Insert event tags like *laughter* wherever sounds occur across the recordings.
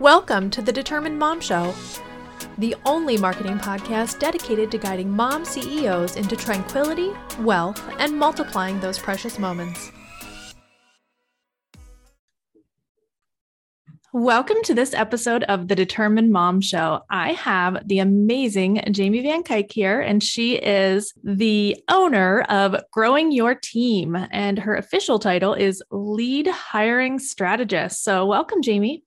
Welcome to the Determined Mom Show, the only marketing podcast dedicated to guiding mom CEOs into tranquility, wealth, and multiplying those precious moments. Welcome to this episode of the Determined Mom Show. I have the amazing Jamie Van Cuyk here, and she is the owner of Growing Your Team, and her official title is Lead Hiring Strategist. So, welcome, Jamie.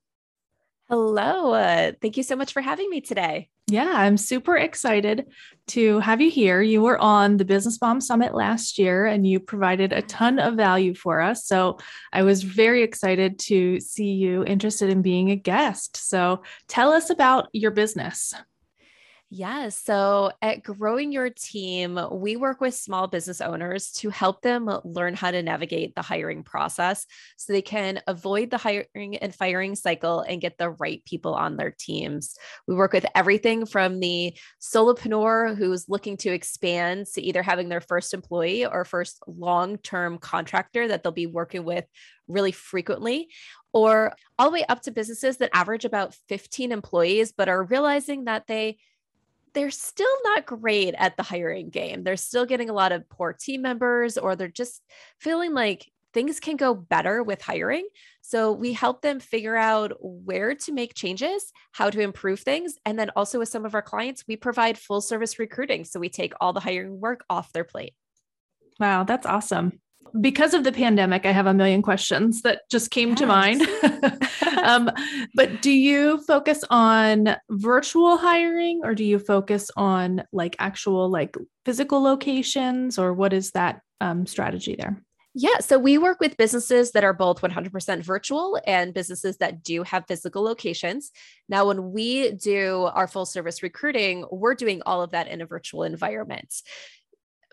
Hello. Uh, thank you so much for having me today. Yeah, I'm super excited to have you here. You were on the Business Bomb Summit last year and you provided a ton of value for us. So I was very excited to see you interested in being a guest. So tell us about your business. Yeah. So at Growing Your Team, we work with small business owners to help them learn how to navigate the hiring process so they can avoid the hiring and firing cycle and get the right people on their teams. We work with everything from the solopreneur who's looking to expand to either having their first employee or first long term contractor that they'll be working with really frequently, or all the way up to businesses that average about 15 employees, but are realizing that they they're still not great at the hiring game. They're still getting a lot of poor team members, or they're just feeling like things can go better with hiring. So we help them figure out where to make changes, how to improve things. And then also with some of our clients, we provide full service recruiting. So we take all the hiring work off their plate. Wow, that's awesome because of the pandemic, I have a million questions that just came yes. to mind. *laughs* um, but do you focus on virtual hiring or do you focus on like actual like physical locations or what is that um, strategy there? Yeah. So we work with businesses that are both 100% virtual and businesses that do have physical locations. Now, when we do our full service recruiting, we're doing all of that in a virtual environment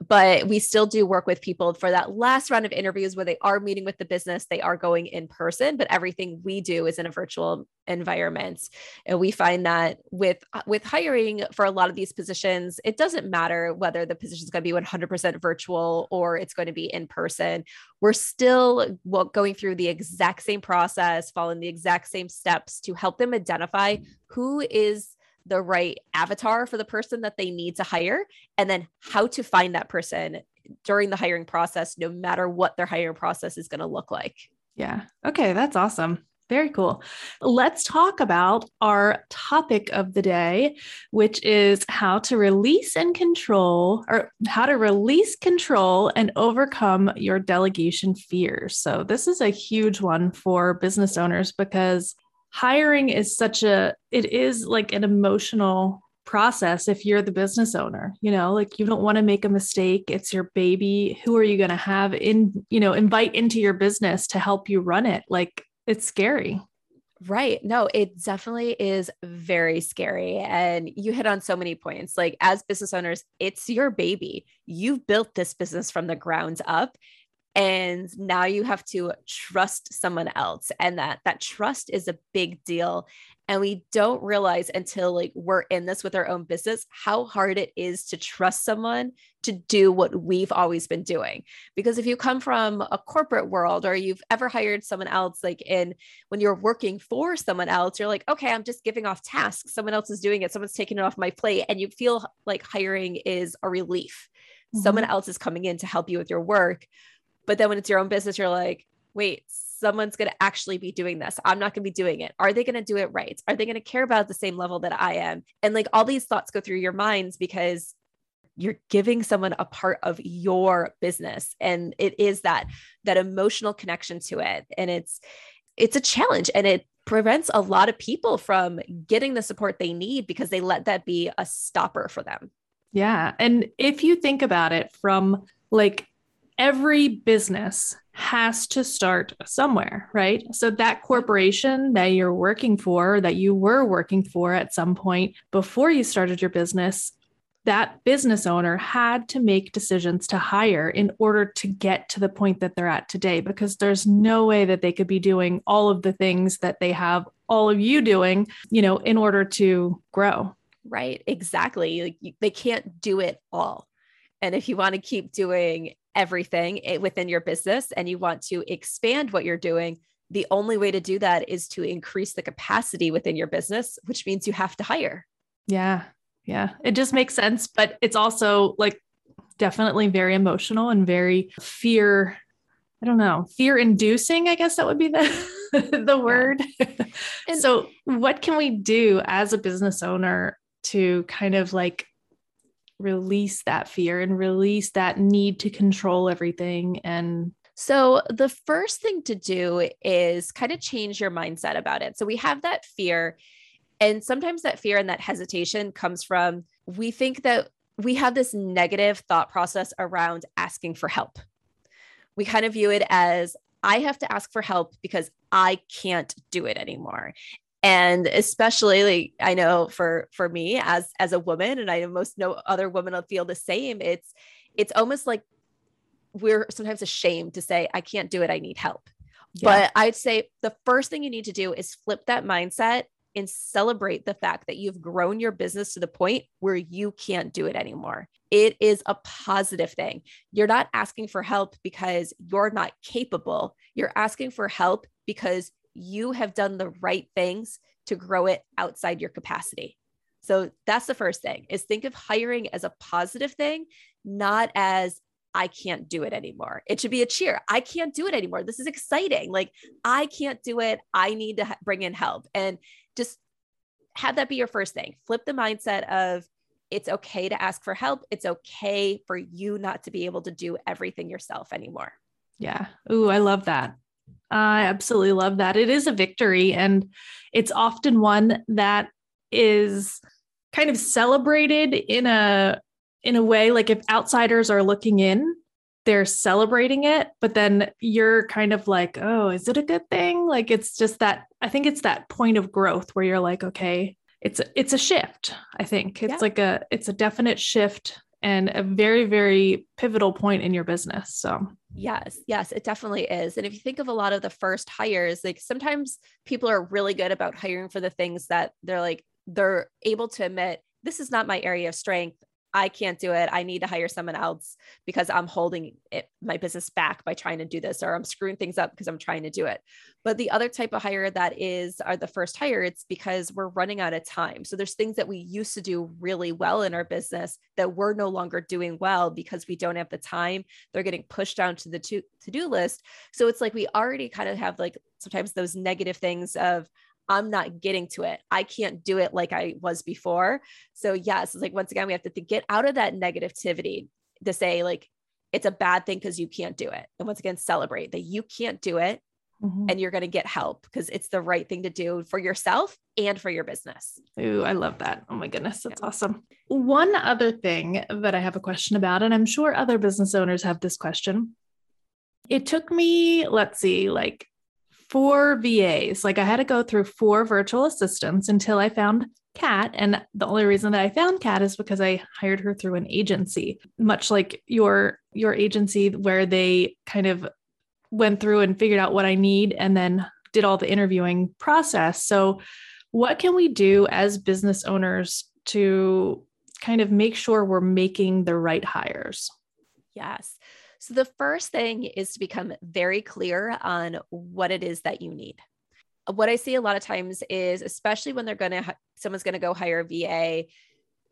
but we still do work with people for that last round of interviews where they are meeting with the business they are going in person but everything we do is in a virtual environment. And we find that with with hiring for a lot of these positions it doesn't matter whether the position is going to be 100% virtual or it's going to be in person. We're still going through the exact same process following the exact same steps to help them identify who is the right avatar for the person that they need to hire and then how to find that person during the hiring process no matter what their hiring process is going to look like yeah okay that's awesome very cool. Let's talk about our topic of the day, which is how to release and control, or how to release control and overcome your delegation fears. So, this is a huge one for business owners because hiring is such a it is like an emotional process if you're the business owner you know like you don't want to make a mistake it's your baby who are you going to have in you know invite into your business to help you run it like it's scary Right. No, it definitely is very scary. And you hit on so many points. Like, as business owners, it's your baby. You've built this business from the ground up and now you have to trust someone else and that that trust is a big deal. And we don't realize until like we're in this with our own business how hard it is to trust someone to do what we've always been doing. Because if you come from a corporate world or you've ever hired someone else like in when you're working for someone else you're like okay i'm just giving off tasks. Someone else is doing it. Someone's taking it off my plate. And you feel like hiring is a relief. Mm-hmm. someone else is coming in to help you with your work but then when it's your own business, you're like, wait, someone's going to actually be doing this. I'm not going to be doing it. Are they going to do it right? Are they going to care about the same level that I am? And like all these thoughts go through your minds because you're giving someone a part of your business and it is that that emotional connection to it and it's it's a challenge and it prevents a lot of people from getting the support they need because they let that be a stopper for them. Yeah. And if you think about it from like every business has to start somewhere, right? So that corporation that you're working for, that you were working for at some point before you started your business, that business owner had to make decisions to hire in order to get to the point that they're at today because there's no way that they could be doing all of the things that they have all of you doing, you know, in order to grow. Right, exactly. Like they can't do it all. And if you want to keep doing everything eh, within your business and you want to expand what you're doing, the only way to do that is to increase the capacity within your business, which means you have to hire. Yeah. Yeah. It just makes sense. But it's also like definitely very emotional and very fear. I don't know, fear inducing, I guess that would be the, *laughs* the word. Yeah. so, what can we do as a business owner to kind of like release that fear and release that need to control everything and so, the first thing to do is kind of change your mindset about it. So, we have that fear, and sometimes that fear and that hesitation comes from we think that we have this negative thought process around asking for help. We kind of view it as I have to ask for help because I can't do it anymore and especially like i know for for me as as a woman and i know most no other women will feel the same it's it's almost like we're sometimes ashamed to say i can't do it i need help yeah. but i'd say the first thing you need to do is flip that mindset and celebrate the fact that you've grown your business to the point where you can't do it anymore. It is a positive thing. You're not asking for help because you're not capable. You're asking for help because you have done the right things to grow it outside your capacity. So that's the first thing is think of hiring as a positive thing, not as I can't do it anymore. It should be a cheer. I can't do it anymore. This is exciting. Like I can't do it. I need to bring in help and just have that be your first thing. Flip the mindset of it's okay to ask for help. It's okay for you not to be able to do everything yourself anymore. Yeah. Ooh, I love that. I absolutely love that. It is a victory, and it's often one that is kind of celebrated in a in a way like if outsiders are looking in they're celebrating it but then you're kind of like oh is it a good thing like it's just that i think it's that point of growth where you're like okay it's a, it's a shift i think it's yeah. like a it's a definite shift and a very very pivotal point in your business so Yes, yes, it definitely is. And if you think of a lot of the first hires, like sometimes people are really good about hiring for the things that they're like, they're able to admit, this is not my area of strength. I can't do it. I need to hire someone else because I'm holding it, my business back by trying to do this, or I'm screwing things up because I'm trying to do it. But the other type of hire that is are the first hire, it's because we're running out of time. So there's things that we used to do really well in our business that we're no longer doing well because we don't have the time. They're getting pushed down to the to do list. So it's like we already kind of have like sometimes those negative things of I'm not getting to it. I can't do it like I was before. So, yes, it's like once again, we have to get out of that negativity to say, like, it's a bad thing because you can't do it. And once again, celebrate that you can't do it mm-hmm. and you're going to get help because it's the right thing to do for yourself and for your business. Ooh, I love that. Oh my goodness, that's yeah. awesome. One other thing that I have a question about, and I'm sure other business owners have this question. It took me, let's see, like four VAs. Like I had to go through four virtual assistants until I found Kat. And the only reason that I found Kat is because I hired her through an agency, much like your your agency where they kind of went through and figured out what I need and then did all the interviewing process. So what can we do as business owners to kind of make sure we're making the right hires? Yes. So, the first thing is to become very clear on what it is that you need. What I see a lot of times is, especially when they're going to, someone's going to go hire a VA,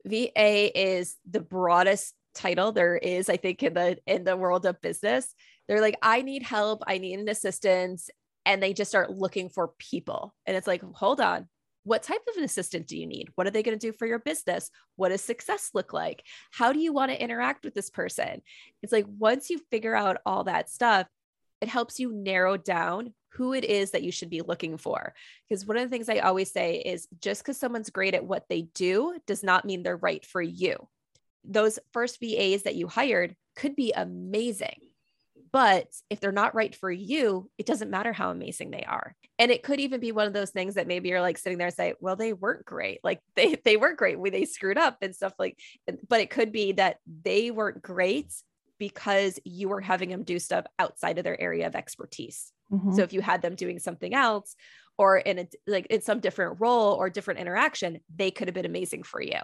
VA is the broadest title there is, I think, in the in the world of business. They're like, I need help, I need an assistance, and they just start looking for people. And it's like, hold on, what type of an assistant do you need? What are they going to do for your business? What does success look like? How do you want to interact with this person? It's like once you figure out all that stuff, it helps you narrow down who it is that you should be looking for. Because one of the things I always say is just because someone's great at what they do does not mean they're right for you. Those first VAs that you hired could be amazing but if they're not right for you, it doesn't matter how amazing they are. And it could even be one of those things that maybe you're like sitting there and say, well, they weren't great. Like *laughs* they they weren't great. We they screwed up and stuff like, but it could be that they weren't great because you were having them do stuff outside of their area of expertise. Mm-hmm. So if you had them doing something else or in a like in some different role or different interaction, they could have been amazing for you.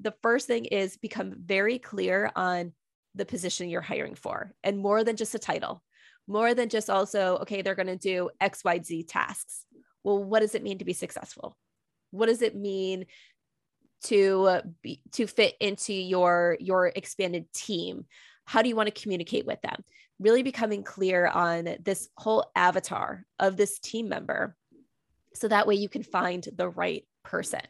The first thing is become very clear on the position you're hiring for and more than just a title. more than just also, okay, they're going to do XYZ tasks. Well, what does it mean to be successful? What does it mean to be to fit into your your expanded team? How do you want to communicate with them? Really becoming clear on this whole avatar of this team member. So that way you can find the right person.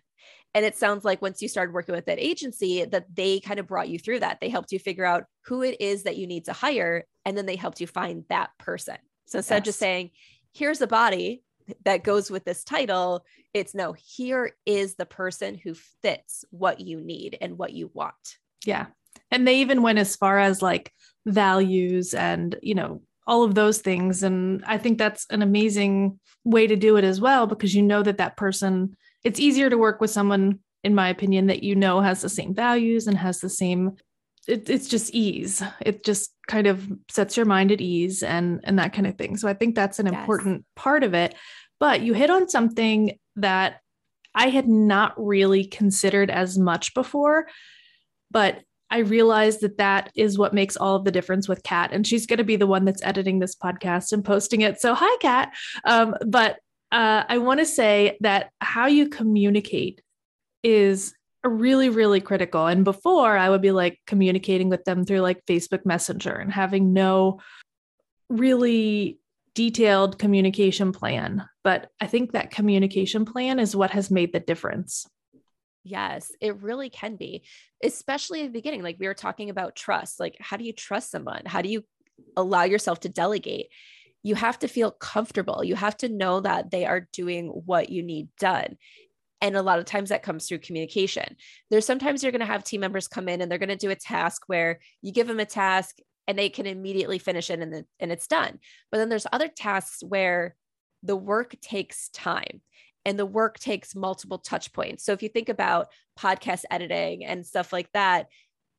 And it sounds like once you started working with that agency, that they kind of brought you through that. They helped you figure out who it is that you need to hire, and then they helped you find that person. So instead yes. of just saying, here's a body that goes with this title, it's no, here is the person who fits what you need and what you want. Yeah. And they even went as far as like values and, you know, all of those things. And I think that's an amazing way to do it as well, because you know that that person it's easier to work with someone in my opinion that you know has the same values and has the same it, it's just ease. It just kind of sets your mind at ease and and that kind of thing. So i think that's an yes. important part of it. But you hit on something that i had not really considered as much before but i realized that that is what makes all of the difference with kat. And she's going to be the one that's editing this podcast and posting it. So hi kat. Um, but uh, I want to say that how you communicate is really, really critical. And before, I would be like communicating with them through like Facebook Messenger and having no really detailed communication plan. But I think that communication plan is what has made the difference. Yes, it really can be, especially at the beginning. Like we were talking about trust. Like, how do you trust someone? How do you allow yourself to delegate? You have to feel comfortable. You have to know that they are doing what you need done. And a lot of times that comes through communication. There's sometimes you're going to have team members come in and they're going to do a task where you give them a task and they can immediately finish it and, the, and it's done. But then there's other tasks where the work takes time and the work takes multiple touch points. So if you think about podcast editing and stuff like that,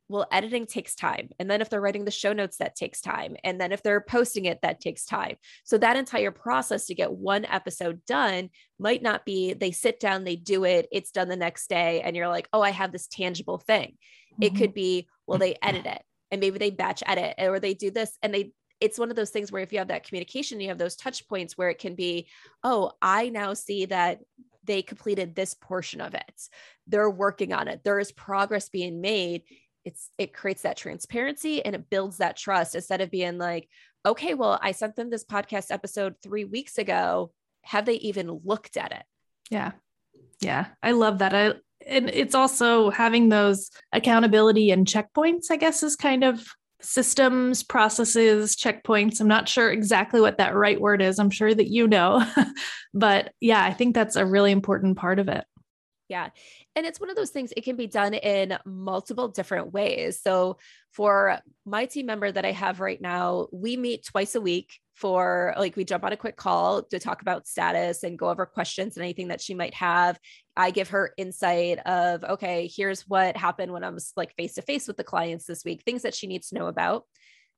well editing takes time and then if they're writing the show notes that takes time and then if they're posting it that takes time. So that entire process to get one episode done might not be they sit down they do it it's done the next day and you're like oh i have this tangible thing. Mm-hmm. it could be well they edit it and maybe they batch edit or they do this and they it's one of those things where if you have that communication you have those touch points where it can be oh i now see that they completed this portion of it. They're working on it. There is progress being made it's it creates that transparency and it builds that trust instead of being like okay well i sent them this podcast episode three weeks ago. Have they even looked at it? Yeah. Yeah. I love that. I and it's also having those accountability and checkpoints i guess is kind of systems processes checkpoints. I'm not sure exactly what that right word is. I'm sure that you know. *laughs* But yeah i think that's a really important part of it. Yeah. And it's one of those things, it can be done in multiple different ways. So, for my team member that I have right now, we meet twice a week for like, we jump on a quick call to talk about status and go over questions and anything that she might have. I give her insight of, okay, here's what happened when I was like face to face with the clients this week, things that she needs to know about.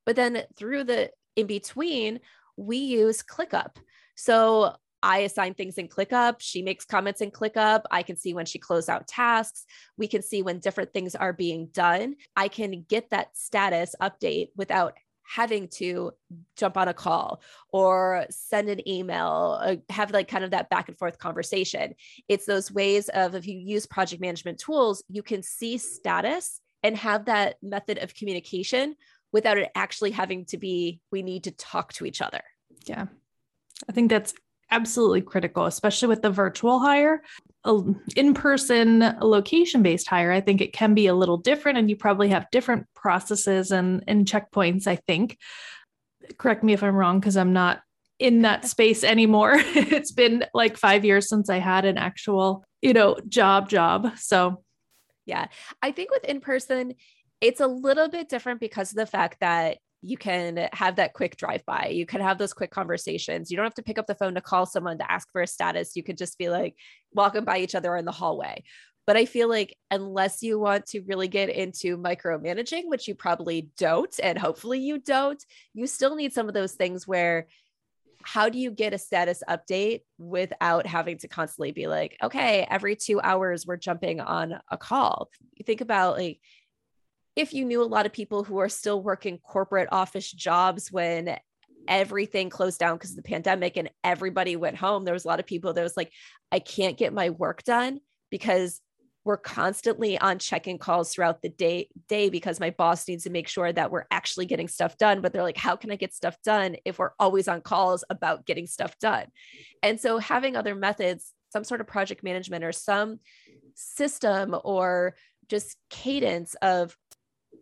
But then through the in between, we use ClickUp. So I assign things in ClickUp. She makes comments in ClickUp. I can see when she closed out tasks. We can see when different things are being done. I can get that status update without having to jump on a call or send an email, uh, have like kind of that back and forth conversation. It's those ways of if you use project management tools, you can see status and have that method of communication without it actually having to be, we need to talk to each other. Yeah. I think that's absolutely critical, especially with the virtual hire. In person, location based hire, I think it can be a little different, and you probably have different processes and, and checkpoints. I think. Correct me if I'm wrong, because I'm not in that *laughs* space anymore. *laughs* it's been like five years since I had an actual, you know, job job. So, yeah, I think with in person, it's a little bit different because of the fact that you can have that quick drive by. You can have those quick conversations. You don't have to pick up the phone to call someone to ask for a status. You could just be like walking by each other in the hallway. But I feel like unless you want to really get into micromanaging, which you probably don't, and hopefully you don't, you still need some of those things where how do you get a status update without having to constantly be like, okay, every two hours we're jumping on a call? You think about like if you knew a lot of people who are still working corporate office jobs when everything closed down because of the pandemic and everybody went home, there was a lot of people that was like, I can't get my work done because we're constantly on check-in calls throughout the day day because my boss needs to make sure that we're actually getting stuff done. But they're like how can i get stuff done if we're always on calls about getting stuff done? And so having other methods some sort of project management or some system or just cadence of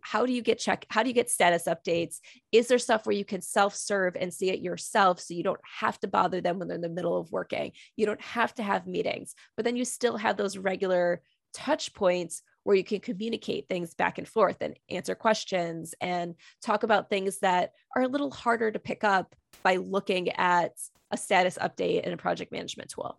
how do you get check how do you get status updates? Is there stuff where you can self-serve and see it yourself so you don't have to bother them when they're in the middle of working? You don't have to have meetings but then you still have those regular touch points where you can communicate things back and forth and answer questions and talk about things that are a little harder to pick up by looking at a status update in a project management tool.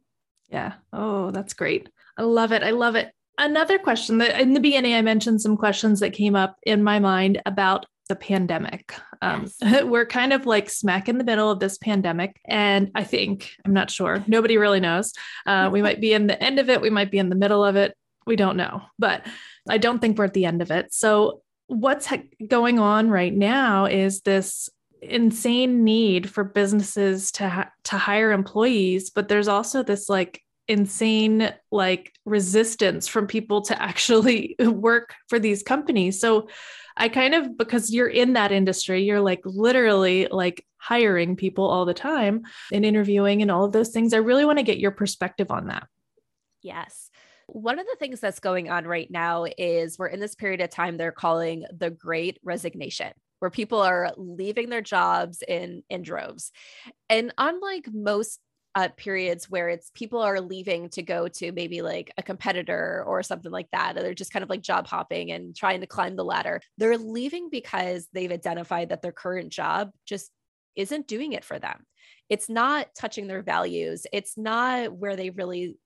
Yeah. Oh that's great. I love it. I love it Another question that in the beginning, I mentioned some questions that came up in my mind about the pandemic. Um, yes. *laughs* We're kind of like smack in the middle of this pandemic. And I think, I'm not sure, nobody really knows. Uh, we might be in the end of it, we might be in the middle of it. We don't know, but I don't think we're at the end of it. So, what's going on right now is this insane need for businesses to ha- to hire employees but there's also this like insane like resistance from people to actually *laughs* work for these companies. So I kind of because you're in that industry, you're like literally like hiring people all the time and interviewing and all of those things. I really want to get your perspective on that. Yes. One of the things that's going on right now is we're in this period of time they're calling the great resignation where people are leaving their jobs in in droves. And unlike most uh, periods where it's people are leaving to go to maybe like a competitor or something like that. Or they're just kind of like job hopping and trying to climb the ladder. They're leaving because they've identified that their current job just isn't doing it for them. It's not touching their values. It's not where they really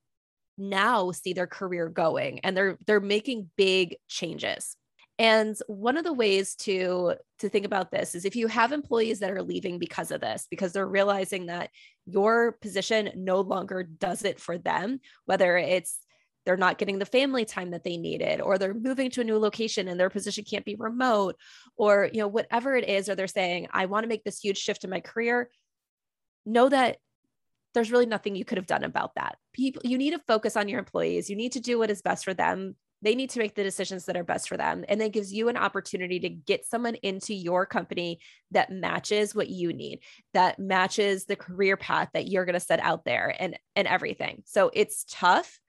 now see their career going and they're they're making big changes. And one of the ways to to think about this is if you have employees that are leaving because of this, because they're realizing that your position no longer does it for them, whether it's they're not getting the family time that they needed or they're moving to a new location and their position can't be remote or you know whatever it is or they're saying I want to make this huge shift in my career, know that there's really nothing you could have done about that. People you need to focus on your employees. You need to do what is best for them they need to make the decisions that are best for them. And then gives you an opportunity to get someone into your company that matches what you need, that matches the career path that you're going to set out there and, and everything. So it's tough,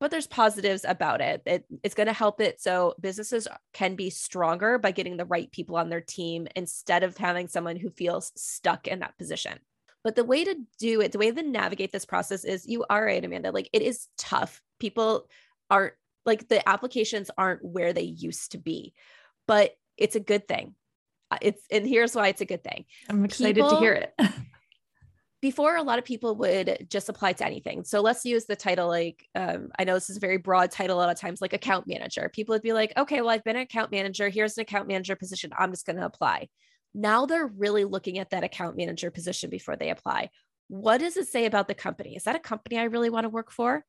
but there's positives about it. it it's going to help it so businesses can be stronger by getting the right people on their team instead of having someone who feels stuck in that position. But the way to do it, the way to navigate this process is you are right, Amanda. Like it is tough. People aren't like the applications aren't where they used to be but it's a good thing. It's and here's why it's a good thing. I'm excited people, to hear it. *laughs* Before a lot of people would just apply to anything. So let's use the title like um, i know this is a very broad title a lot of times like account manager. People would be like okay well i've been an account manager. Here's an account manager position. I'm just going to apply. Now they're really looking at that account manager position before they apply. What does it say about the company? Is that a company i really want to work for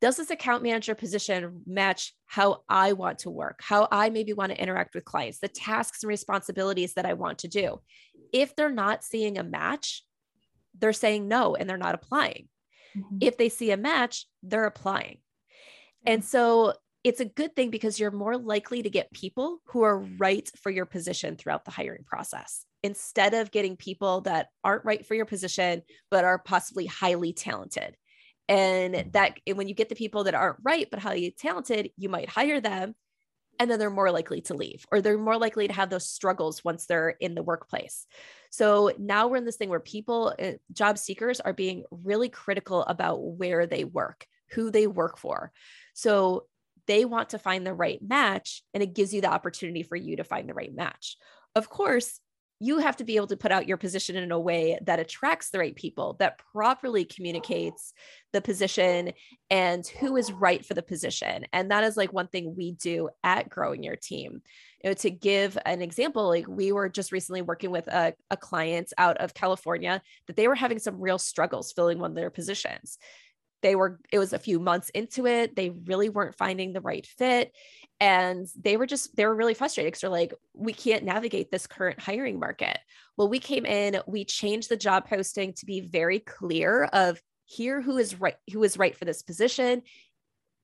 does this account manager position match how I want to work, how I maybe want to interact with clients, the tasks and responsibilities that I want to do? If they're not seeing a match, they're saying no and they're not applying. Mm-hmm. If they see a match, they're applying. And so it's a good thing because you're more likely to get people who are right for your position throughout the hiring process instead of getting people that aren't right for your position, but are possibly highly talented and that when you get the people that aren't right but highly talented you might hire them and then they're more likely to leave or they're more likely to have those struggles once they're in the workplace. So now we're in this thing where people uh, job seekers are being really critical about where they work who they work for. So they want to find the right match and it gives you the opportunity for you to find the right match. Of course you have to be able to put out your position in a way that attracts the right people, that properly communicates the position and who is right for the position. And that is like one thing we do at growing your team. You know, to give an example, like we were just recently working with a, a client out of California that they were having some real struggles filling one of their positions. They were it was a few months into it they really weren't finding the right fit and they were just they were really frustrated because they're like we can't navigate this current hiring market. Well we came in we changed the job posting to be very clear of here who is right who is right for this position.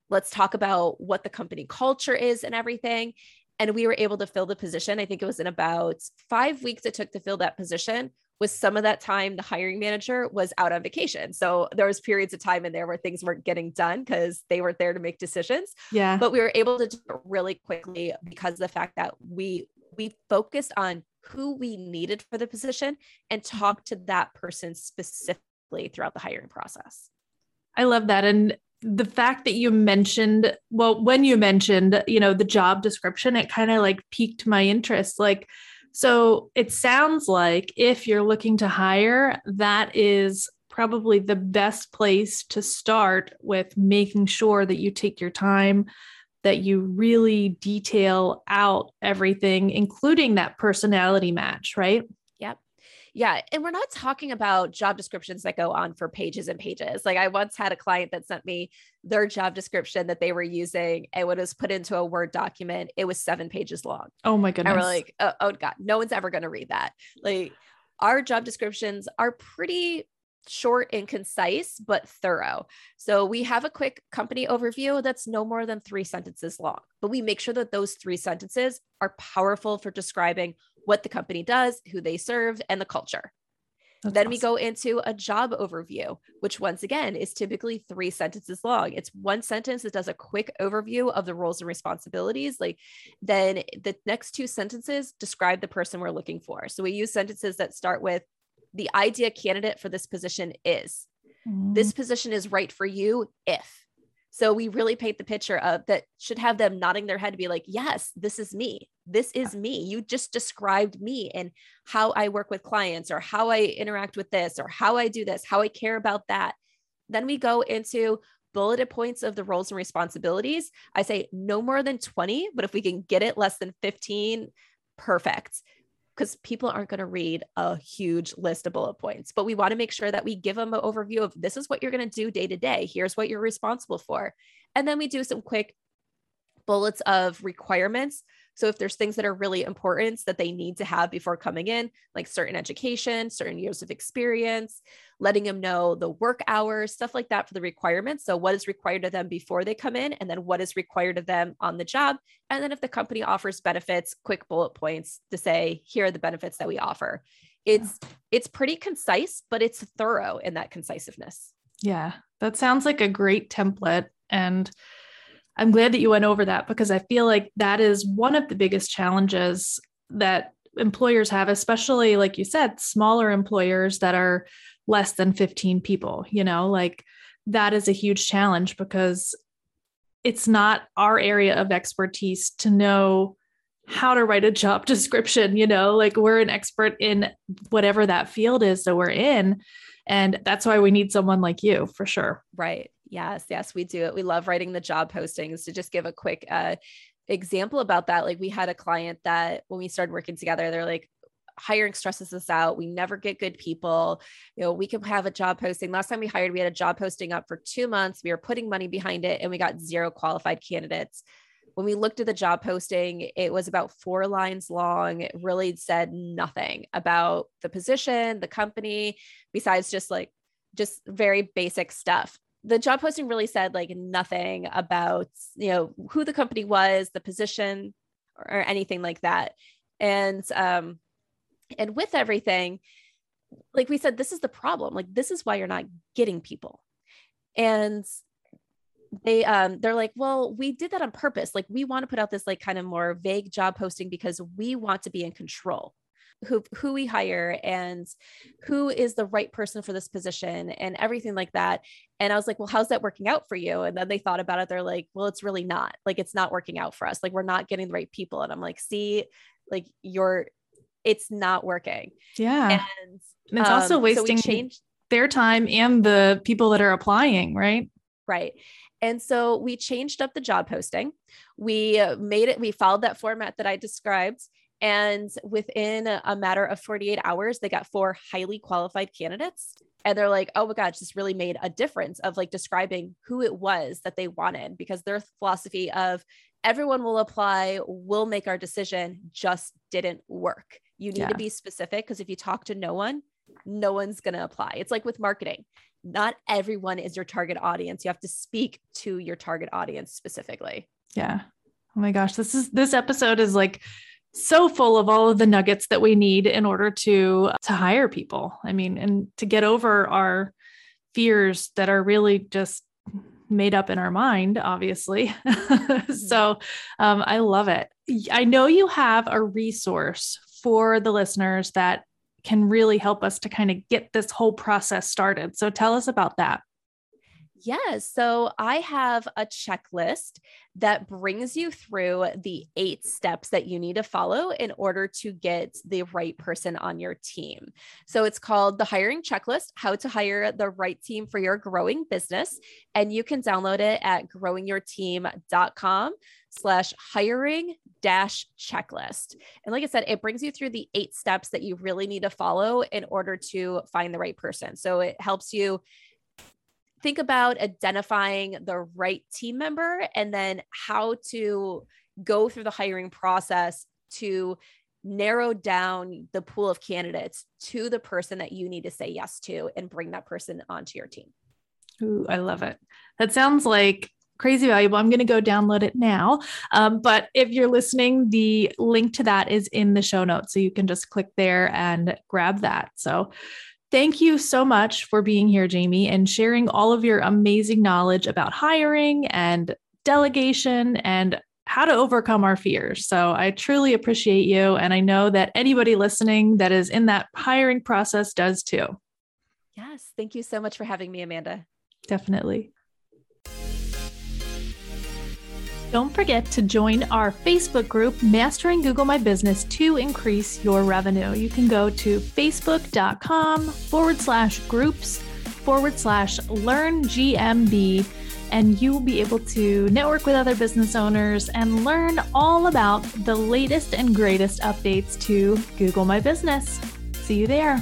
Let's talk about what the company culture is and everything. And we were able to fill the position. I think it was in about five weeks it took to fill that position with some of that time the hiring manager was out on vacation. So there was periods of time in there where things weren't getting done because they weren't there to make decisions. Yeah. But we were able to do it really quickly because of the fact that we we focused on who we needed for the position and talked to that person specifically throughout the hiring process. I love that. And the fact that you mentioned well when you mentioned you know the job description it kind of like piqued my interest. Like so it sounds like if you're looking to hire, that is probably the best place to start with making sure that you take your time, that you really detail out everything, including that personality match, right? Yeah. And we're not talking about job descriptions that go on for pages and pages. Like I once had a client that sent me their job description that they were using and when it was put into a Word document, it was seven pages long. Oh my goodness. And we're like, oh, oh God, no one's ever going to read that. Like our job descriptions are pretty short and concise, but thorough. So we have a quick company overview that's no more than three sentences long, but we make sure that those three sentences are powerful for describing what the company does, who they serve, and the culture. That's then awesome. we go into a job overview, which once again is typically three sentences long. It's one sentence that does a quick overview of the roles and responsibilities. Like then the next two sentences describe the person we're looking for. So we use sentences that start with the idea candidate for this position is. Mm-hmm. This position is right for you if so we really paint the picture of that should have them nodding their head to be like, yes, this is me. This is me. You just described me and how I work with clients or how I interact with this or how I do this, how I care about that. Then we go into bulleted points of the roles and responsibilities. I say no more than 20, but if we can get it less than 15, perfect because people aren't going to read a huge list of bullet points. But we want to make sure that we give them an overview of this is what you're going to do day to day. Here's what you're responsible for. And then we do some quick bullets of requirements so if there's things that are really important that they need to have before coming in, like certain education, certain years of experience, letting them know the work hours, stuff like that for the requirements. So what is required of them before they come in, and then what is required of them on the job. And then if the company offers benefits, quick bullet points to say, here are the benefits that we offer. It's it's pretty concise, but it's thorough in that concisiveness. Yeah, that sounds like a great template. And I'm glad that you went over that because I feel like that is one of the biggest challenges that employers have, especially like you said, smaller employers that are less than 15 people, you know, like that is a huge challenge because it's not our area of expertise to know how to write a job *laughs* description, you know, like we're an expert in whatever that field is that we're in. And that's why we need someone like you for sure. Right. Yes, yes, we do it. We love writing the job postings. To just give a quick uh, example about that, like we had a client that when we started working together, they're like, hiring stresses us out. We never get good people. You know, we can have a job posting. Last time we hired, we had a job posting up for two months. We were putting money behind it and we got zero qualified candidates. When we looked at the job posting, it was about four lines long. It really said nothing about the position, the company, besides just like just very basic stuff the job posting really said like nothing about you know who the company was the position or anything like that. And um and with everything like we said this is the problem. Like this is why you're not getting people. And they um they're like well we did that on purpose. Like we want to put out this like kind of more vague job posting because we want to be in control who who we hire and who is the right person for this position and everything like that. And i was like well how's that working out for you? And then they thought about it. They're like well it's really not like it's not working out for us. Like we're not getting the right people. And i'm like see like you're it's not working. Yeah. And, and it's um, also wasting so their time and the people that are applying right? Right. And so we changed up the job posting. We made it, we followed that format that I described. And within a matter of 48 hours, they got four highly qualified candidates. and they're like, oh my gosh, this really made a difference of like describing who it was that they wanted because their philosophy of everyone will apply, we'll make our decision just didn't work. You need yeah. to be specific because if you talk to no one, no one's going to apply. It's like with marketing. Not everyone is your target audience. You have to speak to your target audience specifically. Yeah. Oh my gosh, this is this episode is like so full of all of the nuggets that we need in order to to hire people. I mean, and to get over our fears that are really just made up in our mind, obviously. *laughs* So um, I love it. I know you have a resource for the listeners that can really help us to kind of get this whole process started. So tell us about that. Yes. So I have a checklist that brings you through the eight steps that you need to follow in order to get the right person on your team. So it's called the hiring checklist, how to hire the right team for your growing business. And you can download it at growingyourteam.com slash hiring dash checklist. And like I said, it brings you through the eight steps that you really need to follow in order to find the right person. So it helps you think about identifying the right team member and then how to go through the hiring process to narrow down the pool of candidates to the person that you need to say yes to and bring that person onto your team. Ooh, I love it. That sounds like crazy valuable. I'm going to go download it now. Um, but if you're listening, the link to that is in the show notes. So you can just click there and grab that. So Thank you so much for being here, Jamie, and sharing all of your amazing knowledge about hiring and delegation and how to overcome our fears. So I truly appreciate you. And I know that anybody listening that is in that hiring process does too. Yes. Thank you so much for having me, Amanda. Definitely. Don't forget to join our Facebook group, Mastering Google My Business, to increase your revenue. You can go to facebook.com forward slash groups forward slash learn GMB, and you will be able to network with other business owners and learn all about the latest and greatest updates to Google My Business. See you there.